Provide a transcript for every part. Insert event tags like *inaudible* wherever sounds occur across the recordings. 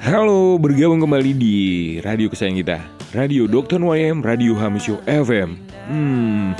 Halo, bergabung kembali di radio kesayangan kita. Radio Dr. YM, Radio Hamisho FM hmm,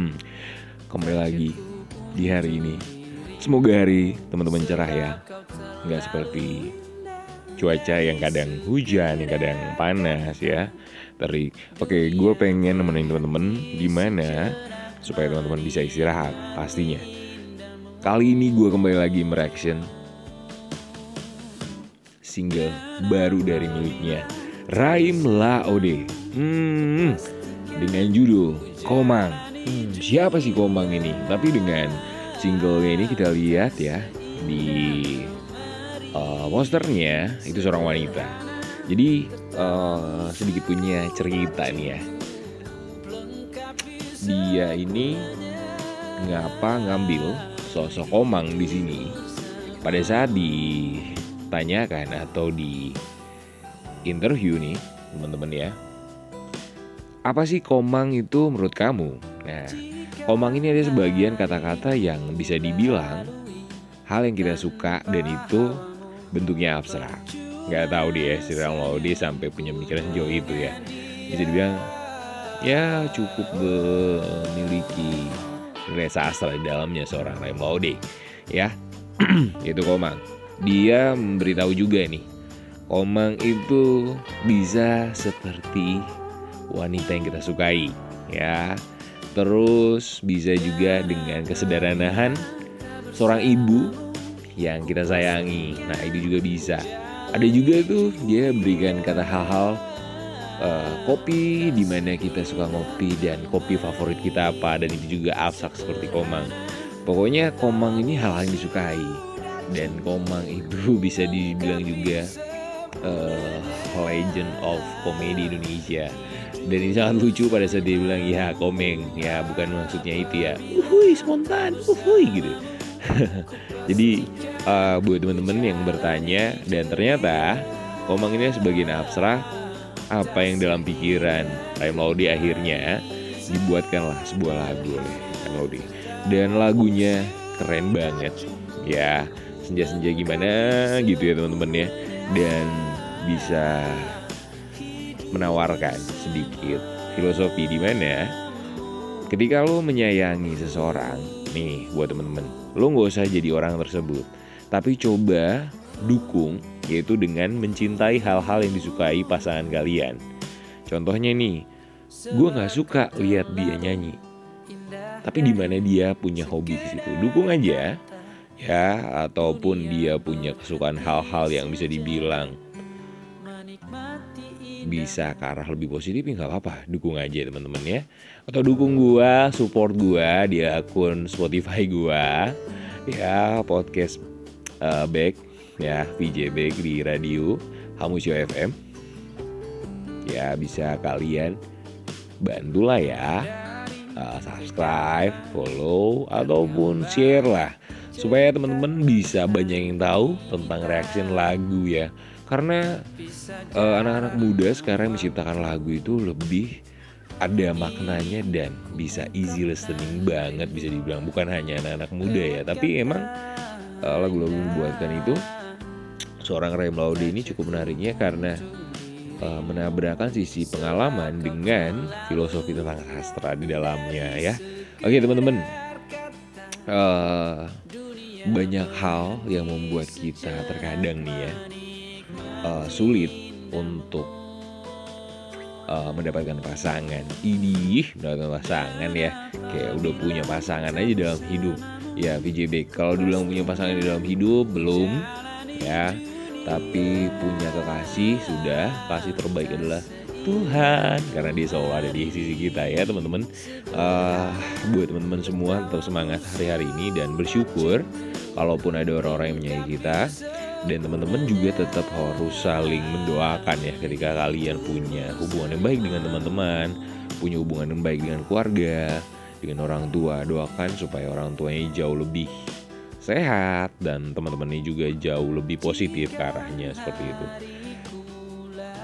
*laughs* Kembali lagi di hari ini. Semoga hari teman-teman cerah ya. Nggak seperti cuaca yang kadang hujan, yang kadang panas ya. Terik Oke, gue pengen nemenin teman-teman Gimana supaya teman-teman bisa istirahat pastinya. Kali ini gue kembali lagi mereaction single baru dari miliknya. Raim Laode. Hmm, dengan judul Komang. Hmm, siapa sih Komang ini? Tapi dengan singlenya ini kita lihat ya di uh, posternya itu seorang wanita. Jadi uh, sedikit punya cerita nih ya. Dia ini ngapa ngambil sosok Komang di sini pada saat di tanyakan atau di interview nih teman-teman ya. Apa sih komang itu menurut kamu? Nah komang ini ada sebagian kata-kata yang bisa dibilang hal yang kita suka dan itu bentuknya abstrak. Nggak tahu dia Sri dia sampai punya pemikiran sejauh itu ya. Bisa dibilang ya cukup memiliki nilai sastra di dalamnya seorang Raim Laude ya. *clears throat* Itu komang dia memberitahu juga nih Komang itu bisa seperti wanita yang kita sukai ya. Terus bisa juga dengan kesederhanaan seorang ibu yang kita sayangi. Nah itu juga bisa. Ada juga tuh dia berikan kata hal-hal uh, kopi di mana kita suka ngopi dan kopi favorit kita apa dan itu juga abstrak seperti komang. Pokoknya komang ini hal-hal yang disukai dan Komang itu *laughs* bisa dibilang juga uh, legend of komedi Indonesia. Dan ini sangat lucu pada saat dia bilang ya komeng. Ya bukan maksudnya itu ya. Uhui spontan. Uhui gitu. *laughs* Jadi uh, buat teman-teman yang bertanya dan ternyata Komang ini sebagian abstrak apa yang dalam pikiran Raim Laude akhirnya dibuatkanlah sebuah lagu oleh Raim Laude. Dan lagunya keren banget ya senja-senja gimana gitu ya teman-teman ya. Dan bisa menawarkan sedikit filosofi di mana ketika lo menyayangi seseorang nih buat teman-teman lo nggak usah jadi orang tersebut. Tapi coba dukung yaitu dengan mencintai hal-hal yang disukai pasangan kalian. Contohnya nih gue nggak suka lihat dia nyanyi. Tapi di mana dia punya hobi di situ? Dukung aja ya ataupun dia punya kesukaan hal-hal yang bisa dibilang bisa ke arah lebih positif ya nggak apa-apa. Dukung aja teman-teman ya. Atau dukung gua support gua di akun Spotify gua. Ya podcast uh, back ya VJ back di radio Hamusyo FM ya bisa kalian bantulah ya. Uh, subscribe follow ataupun share lah supaya teman-teman bisa banyak yang tahu tentang reaction lagu ya. Karena uh, anak-anak muda sekarang menciptakan lagu itu lebih ada maknanya dan bisa easy listening banget bisa dibilang. Bukan hanya anak-anak muda ya tapi emang uh, lagu-lagu dibuatkan itu seorang Ray Laude ini cukup menariknya karena uh, menabrakkan sisi pengalaman dengan filosofi tentang sastra di dalamnya ya. Oke teman-teman uh, banyak hal yang membuat kita terkadang nih ya uh, sulit untuk uh, mendapatkan pasangan. Ini mendapatkan pasangan ya, kayak udah punya pasangan aja dalam hidup. Ya VJB kalau dulu punya pasangan di dalam hidup belum ya, tapi punya kekasih sudah. Kasih terbaik adalah Tuhan karena dia selalu ada di sisi kita ya teman-teman. Uh, buat teman-teman semua tetap semangat hari-hari ini dan bersyukur kalaupun ada orang-orang yang menyayangi kita dan teman-teman juga tetap harus saling mendoakan ya ketika kalian punya hubungan yang baik dengan teman-teman, punya hubungan yang baik dengan keluarga, dengan orang tua. Doakan supaya orang tuanya jauh lebih sehat dan teman-temannya juga jauh lebih positif ke arahnya seperti itu.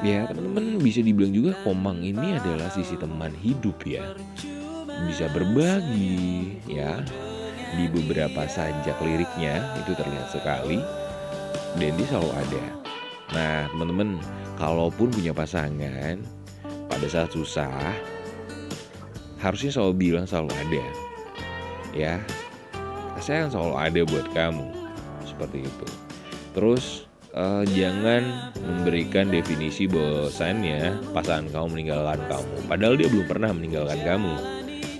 Ya teman-teman bisa dibilang juga Komang ini adalah sisi teman hidup ya Bisa berbagi ya di beberapa sajak liriknya itu terlihat sekali dan dia selalu ada Nah, teman-teman, kalaupun punya pasangan pada saat susah, harusnya selalu bilang selalu ada. Ya, saya akan selalu ada buat kamu. Seperti itu. Terus uh, jangan memberikan definisi bahwasannya pasangan kamu meninggalkan kamu. Padahal dia belum pernah meninggalkan kamu.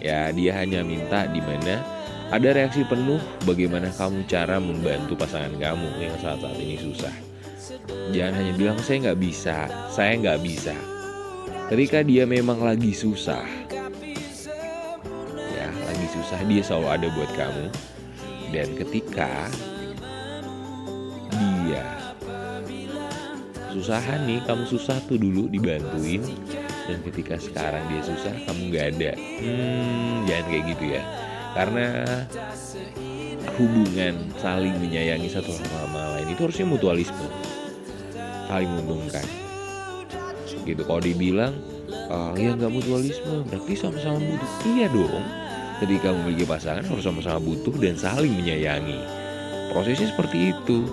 Ya, dia hanya minta di mana ada reaksi penuh bagaimana kamu cara membantu pasangan kamu yang saat-saat ini susah. Jangan hanya bilang saya nggak bisa, saya nggak bisa. Ketika dia memang lagi susah, ya lagi susah dia selalu ada buat kamu. Dan ketika dia susahan nih, kamu susah tuh dulu dibantuin. Dan ketika sekarang dia susah, kamu nggak ada. Hmm, jangan kayak gitu ya karena hubungan saling menyayangi satu sama lain itu harusnya mutualisme. Saling menguntungkan. Gitu. Kalau dibilang uh, ya nggak mutualisme berarti sama-sama butuh. Iya dong. Ketika memiliki pasangan harus sama-sama butuh dan saling menyayangi. Prosesnya seperti itu.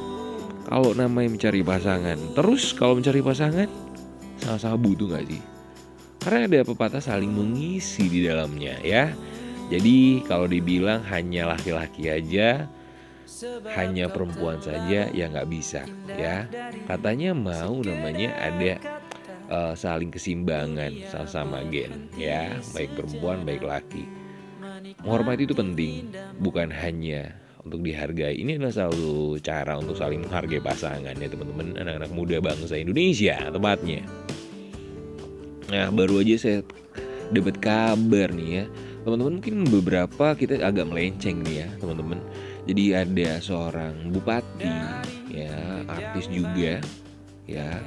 Kalau namanya mencari pasangan terus kalau mencari pasangan sama-sama butuh nggak sih? Karena ada pepatah saling mengisi di dalamnya ya jadi kalau dibilang hanya laki-laki aja, hanya perempuan saja ya nggak bisa ya. Katanya mau namanya ada uh, saling kesimbangan sama-sama gen ya, baik perempuan baik laki. Menghormati itu penting, bukan hanya untuk dihargai. Ini adalah satu cara untuk saling menghargai pasangan ya teman-teman anak-anak muda bangsa Indonesia tepatnya. Nah baru aja saya dapat kabar nih ya teman-teman mungkin beberapa kita agak melenceng nih ya teman-teman. Jadi ada seorang bupati ya artis juga ya.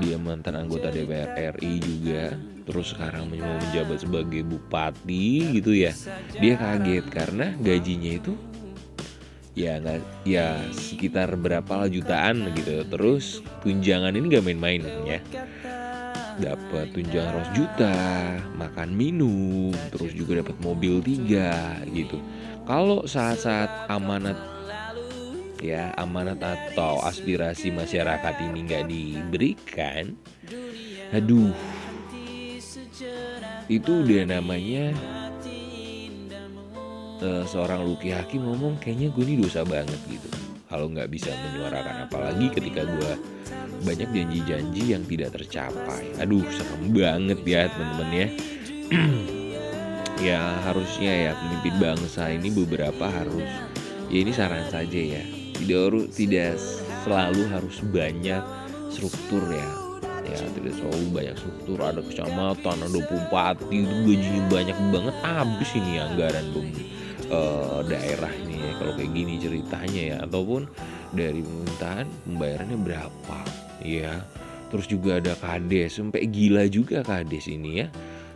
Dia mantan anggota DPR RI juga. Terus sekarang mau menjabat sebagai bupati gitu ya. Dia kaget karena gajinya itu ya nggak ya sekitar berapa jutaan gitu. Terus tunjangan ini gak main-main ya dapat tunjangan ratus juta, makan minum, terus juga dapat mobil tiga gitu. Kalau saat-saat amanat ya amanat atau aspirasi masyarakat ini nggak diberikan, aduh, itu udah namanya uh, seorang Luki Hakim ngomong kayaknya gue ini dosa banget gitu. Kalau nggak bisa menyuarakan apalagi ketika gue banyak janji-janji yang tidak tercapai. Aduh, serem banget ya teman-teman ya. *clears throat* ya harusnya ya pemimpin bangsa ini beberapa harus ya ini saran saja ya. Tidak harus tidak selalu harus banyak struktur ya. Ya tidak selalu banyak struktur ada kecamatan ada bupati itu gajinya banyak banget habis ini anggaran bum, uh, daerah ini ya kalau kayak gini ceritanya ya ataupun dari pemerintahan pembayarannya berapa Iya. Terus juga ada kades, sampai gila juga kades ini ya.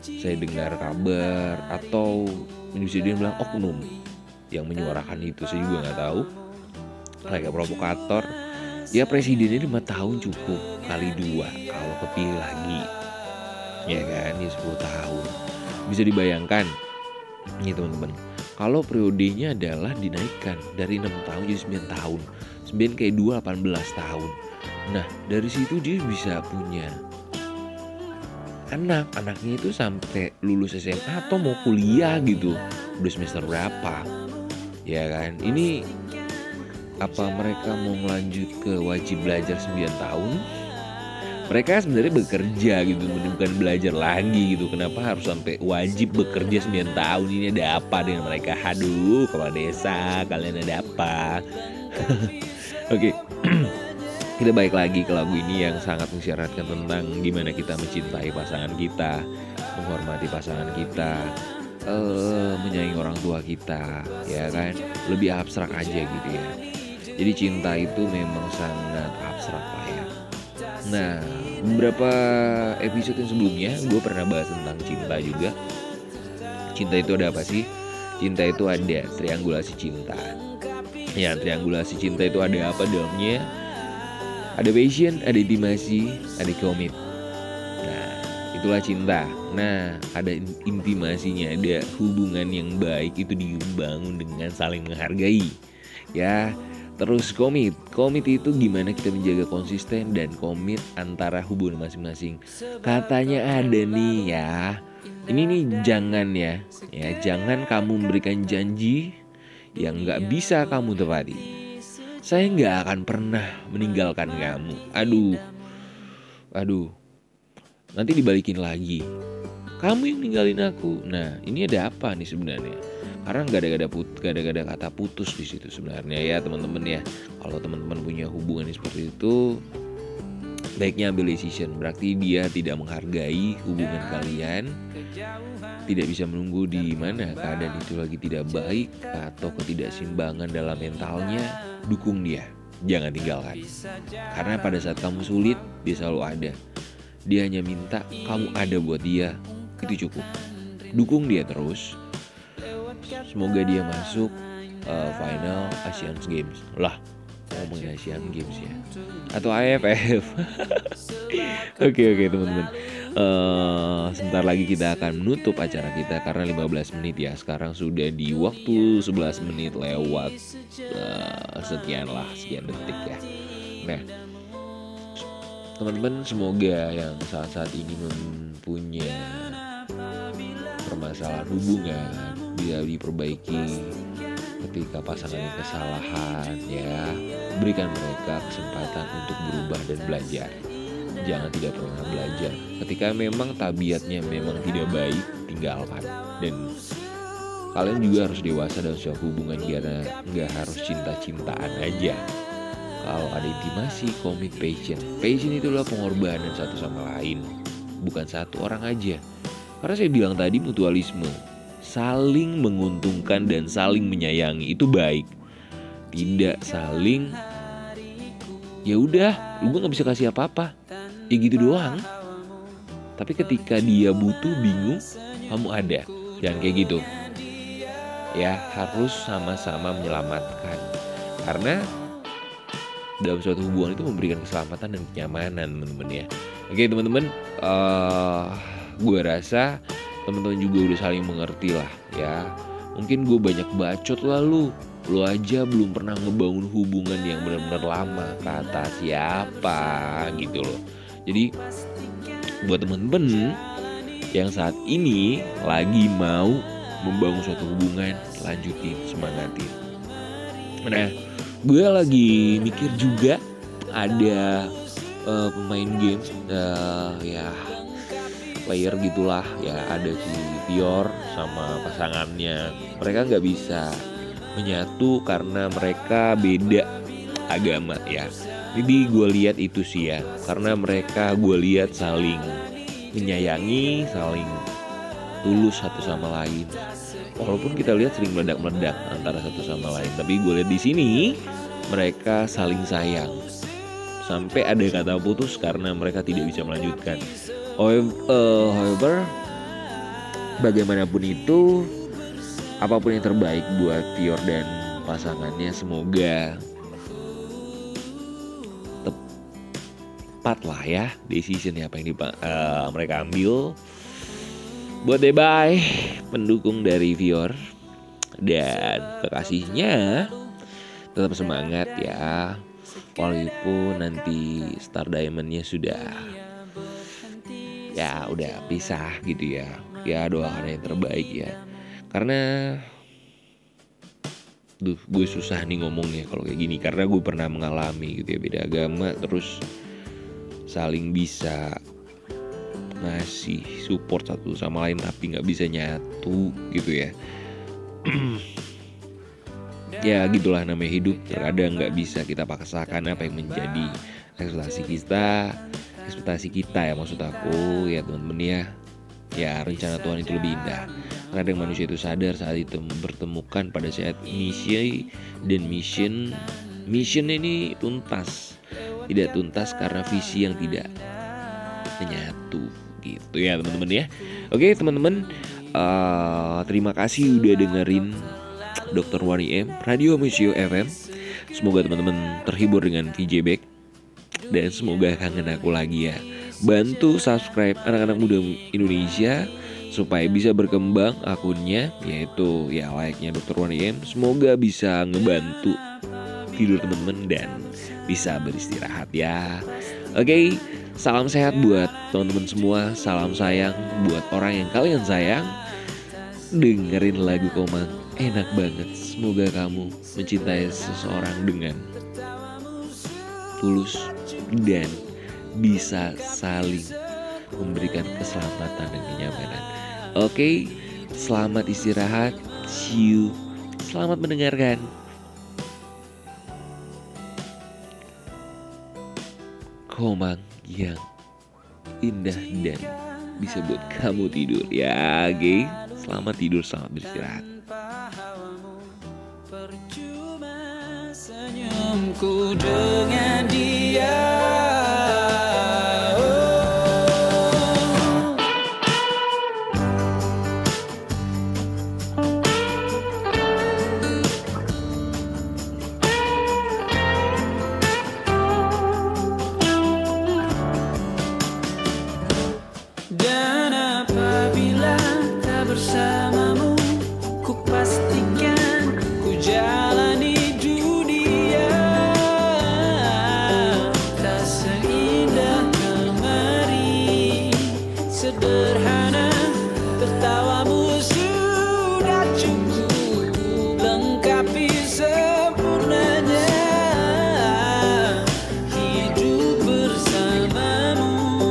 Saya dengar kabar atau bisa dia bilang oknum yang menyuarakan itu saya juga nggak tahu. Kayak provokator. Ya presiden ini lima tahun cukup kali dua kalau kepilih lagi. Ya kan, ya 10 tahun. Bisa dibayangkan nih teman-teman. Kalau periodenya adalah dinaikkan dari 6 tahun jadi 9 tahun. 9 kayak 2 18 tahun. Nah dari situ dia bisa punya anak. Anaknya itu sampai lulus SMA atau mau kuliah gitu. Udah semester berapa? Ya kan? Ini apa mereka mau melanjut ke wajib belajar 9 tahun mereka sebenarnya bekerja gitu bukan belajar lagi gitu kenapa harus sampai wajib bekerja 9 tahun ini ada apa dengan mereka aduh kepala desa kalian ada apa *laughs* oke *clears throat* kita baik lagi ke lagu ini yang sangat mensyaratkan tentang gimana kita mencintai pasangan kita, menghormati pasangan kita, uh, menyayangi orang tua kita, ya kan? Lebih abstrak aja gitu ya. Jadi cinta itu memang sangat abstrak. Nah, beberapa episode yang sebelumnya gue pernah bahas tentang cinta juga. Cinta itu ada apa sih? Cinta itu ada triangulasi cinta. Ya, triangulasi cinta itu ada apa dalamnya? Ada passion, ada intimasi, ada komit. Nah, itulah cinta. Nah, ada intimasinya, ada hubungan yang baik itu dibangun dengan saling menghargai. Ya, Terus komit, komit itu gimana kita menjaga konsisten dan komit antara hubungan masing-masing. Katanya ada nih ya, ini nih jangan ya, ya jangan kamu memberikan janji yang nggak bisa kamu tepati. Saya nggak akan pernah meninggalkan kamu. Aduh, aduh, nanti dibalikin lagi. Kamu yang ninggalin aku. Nah, ini ada apa nih sebenarnya? karena gak ada gak ada put gak ada gak ada kata putus di situ sebenarnya ya teman-teman ya. Kalau teman-teman punya hubungan seperti itu baiknya ambil decision. Berarti dia tidak menghargai hubungan kalian. Tidak bisa menunggu di mana keadaan itu lagi tidak baik atau ketidakseimbangan dalam mentalnya. Dukung dia jangan tinggalkan. Karena pada saat kamu sulit dia selalu ada. Dia hanya minta kamu ada buat dia itu cukup dukung dia terus Semoga dia masuk uh, final Asian Games. Lah, ngomongin Asian Games ya. Atau AFF. *laughs* Oke oke teman-teman. Uh, sebentar lagi kita akan menutup acara kita karena 15 menit ya. Sekarang sudah di waktu 11 menit lewat uh, sekian lah, sekian detik ya. Nah, teman-teman semoga yang saat-saat ini mempunyai permasalahan hubungan bisa diperbaiki ketika pasangan kesalahan ya. Berikan mereka kesempatan untuk berubah dan belajar. Jangan tidak pernah belajar. Ketika memang tabiatnya memang tidak baik tinggalkan. Dan kalian juga harus dewasa dalam sebuah hubungan karena nggak harus cinta-cintaan aja. Kalau ada intimasi komit passion. Passion itulah pengorbanan satu sama lain bukan satu orang aja karena saya bilang tadi mutualisme, saling menguntungkan dan saling menyayangi itu baik. Tidak saling ya udah, lu gak bisa kasih apa-apa. Ya gitu doang. Tapi ketika dia butuh bingung, kamu ada. Jangan kayak gitu. Ya harus sama-sama menyelamatkan. Karena dalam suatu hubungan itu memberikan keselamatan dan kenyamanan teman-teman ya. Oke teman-teman, uh, gue rasa teman-teman juga udah saling mengerti lah ya. Mungkin gue banyak bacot lalu lo aja belum pernah ngebangun hubungan yang benar-benar lama kata siapa gitu loh. Jadi buat temen-temen yang saat ini lagi mau membangun suatu hubungan lanjutin semangatin. Nah gue lagi mikir juga ada uh, pemain game uh, ya player gitulah ya ada si Pior sama pasangannya. Mereka nggak bisa menyatu karena mereka beda agama ya. Jadi gue lihat itu sih ya karena mereka gue lihat saling menyayangi saling tulus satu sama lain. Walaupun kita lihat sering meledak-meledak antara satu sama lain tapi gue lihat di sini mereka saling sayang. Sampai ada kata putus karena mereka tidak bisa melanjutkan however bagaimanapun itu apa pun yang terbaik buat Pior dan pasangannya semoga tepat lah ya decision apa yang dipa, uh, mereka ambil. Buat bye pendukung dari Vior dan kekasihnya tetap semangat ya. Walaupun nanti Star Diamondnya sudah ya udah pisah gitu ya. Ya doakan yang terbaik ya. Karena duh gue susah nih ngomongnya kalau kayak gini. Karena gue pernah mengalami gitu ya beda agama terus saling bisa ngasih support satu sama lain tapi nggak bisa nyatu gitu ya. *clears throat* Ya gitulah namanya hidup. Terkadang nggak bisa kita paksakan apa yang menjadi ekspektasi kita ekspektasi kita ya maksud aku ya teman-teman ya. Ya rencana Tuhan itu lebih indah. Kadang manusia itu sadar saat itu bertemukan pada saat misi dan mission mission ini tuntas. Tidak tuntas karena visi yang tidak menyatu gitu ya teman-teman ya. Oke teman-teman uh, terima kasih udah dengerin Dr. Wani M Radio Musio FM semoga teman-teman terhibur dengan VJ Back dan semoga kangen aku lagi ya. Bantu subscribe anak-anak muda Indonesia supaya bisa berkembang akunnya yaitu ya layaknya Dr. Wani M. Semoga bisa ngebantu tidur temen-temen dan bisa beristirahat ya. Oke, salam sehat buat teman-teman semua, salam sayang buat orang yang kalian sayang. Dengerin lagu Komang, enak banget. Semoga kamu mencintai seseorang dengan tulus dan bisa saling memberikan keselamatan dan kenyamanan. Oke, selamat istirahat. See you. Selamat mendengarkan. Komang yang indah dan bisa buat kamu tidur ya, oke? Selamat tidur, selamat beristirahat. Senyumku dengan dia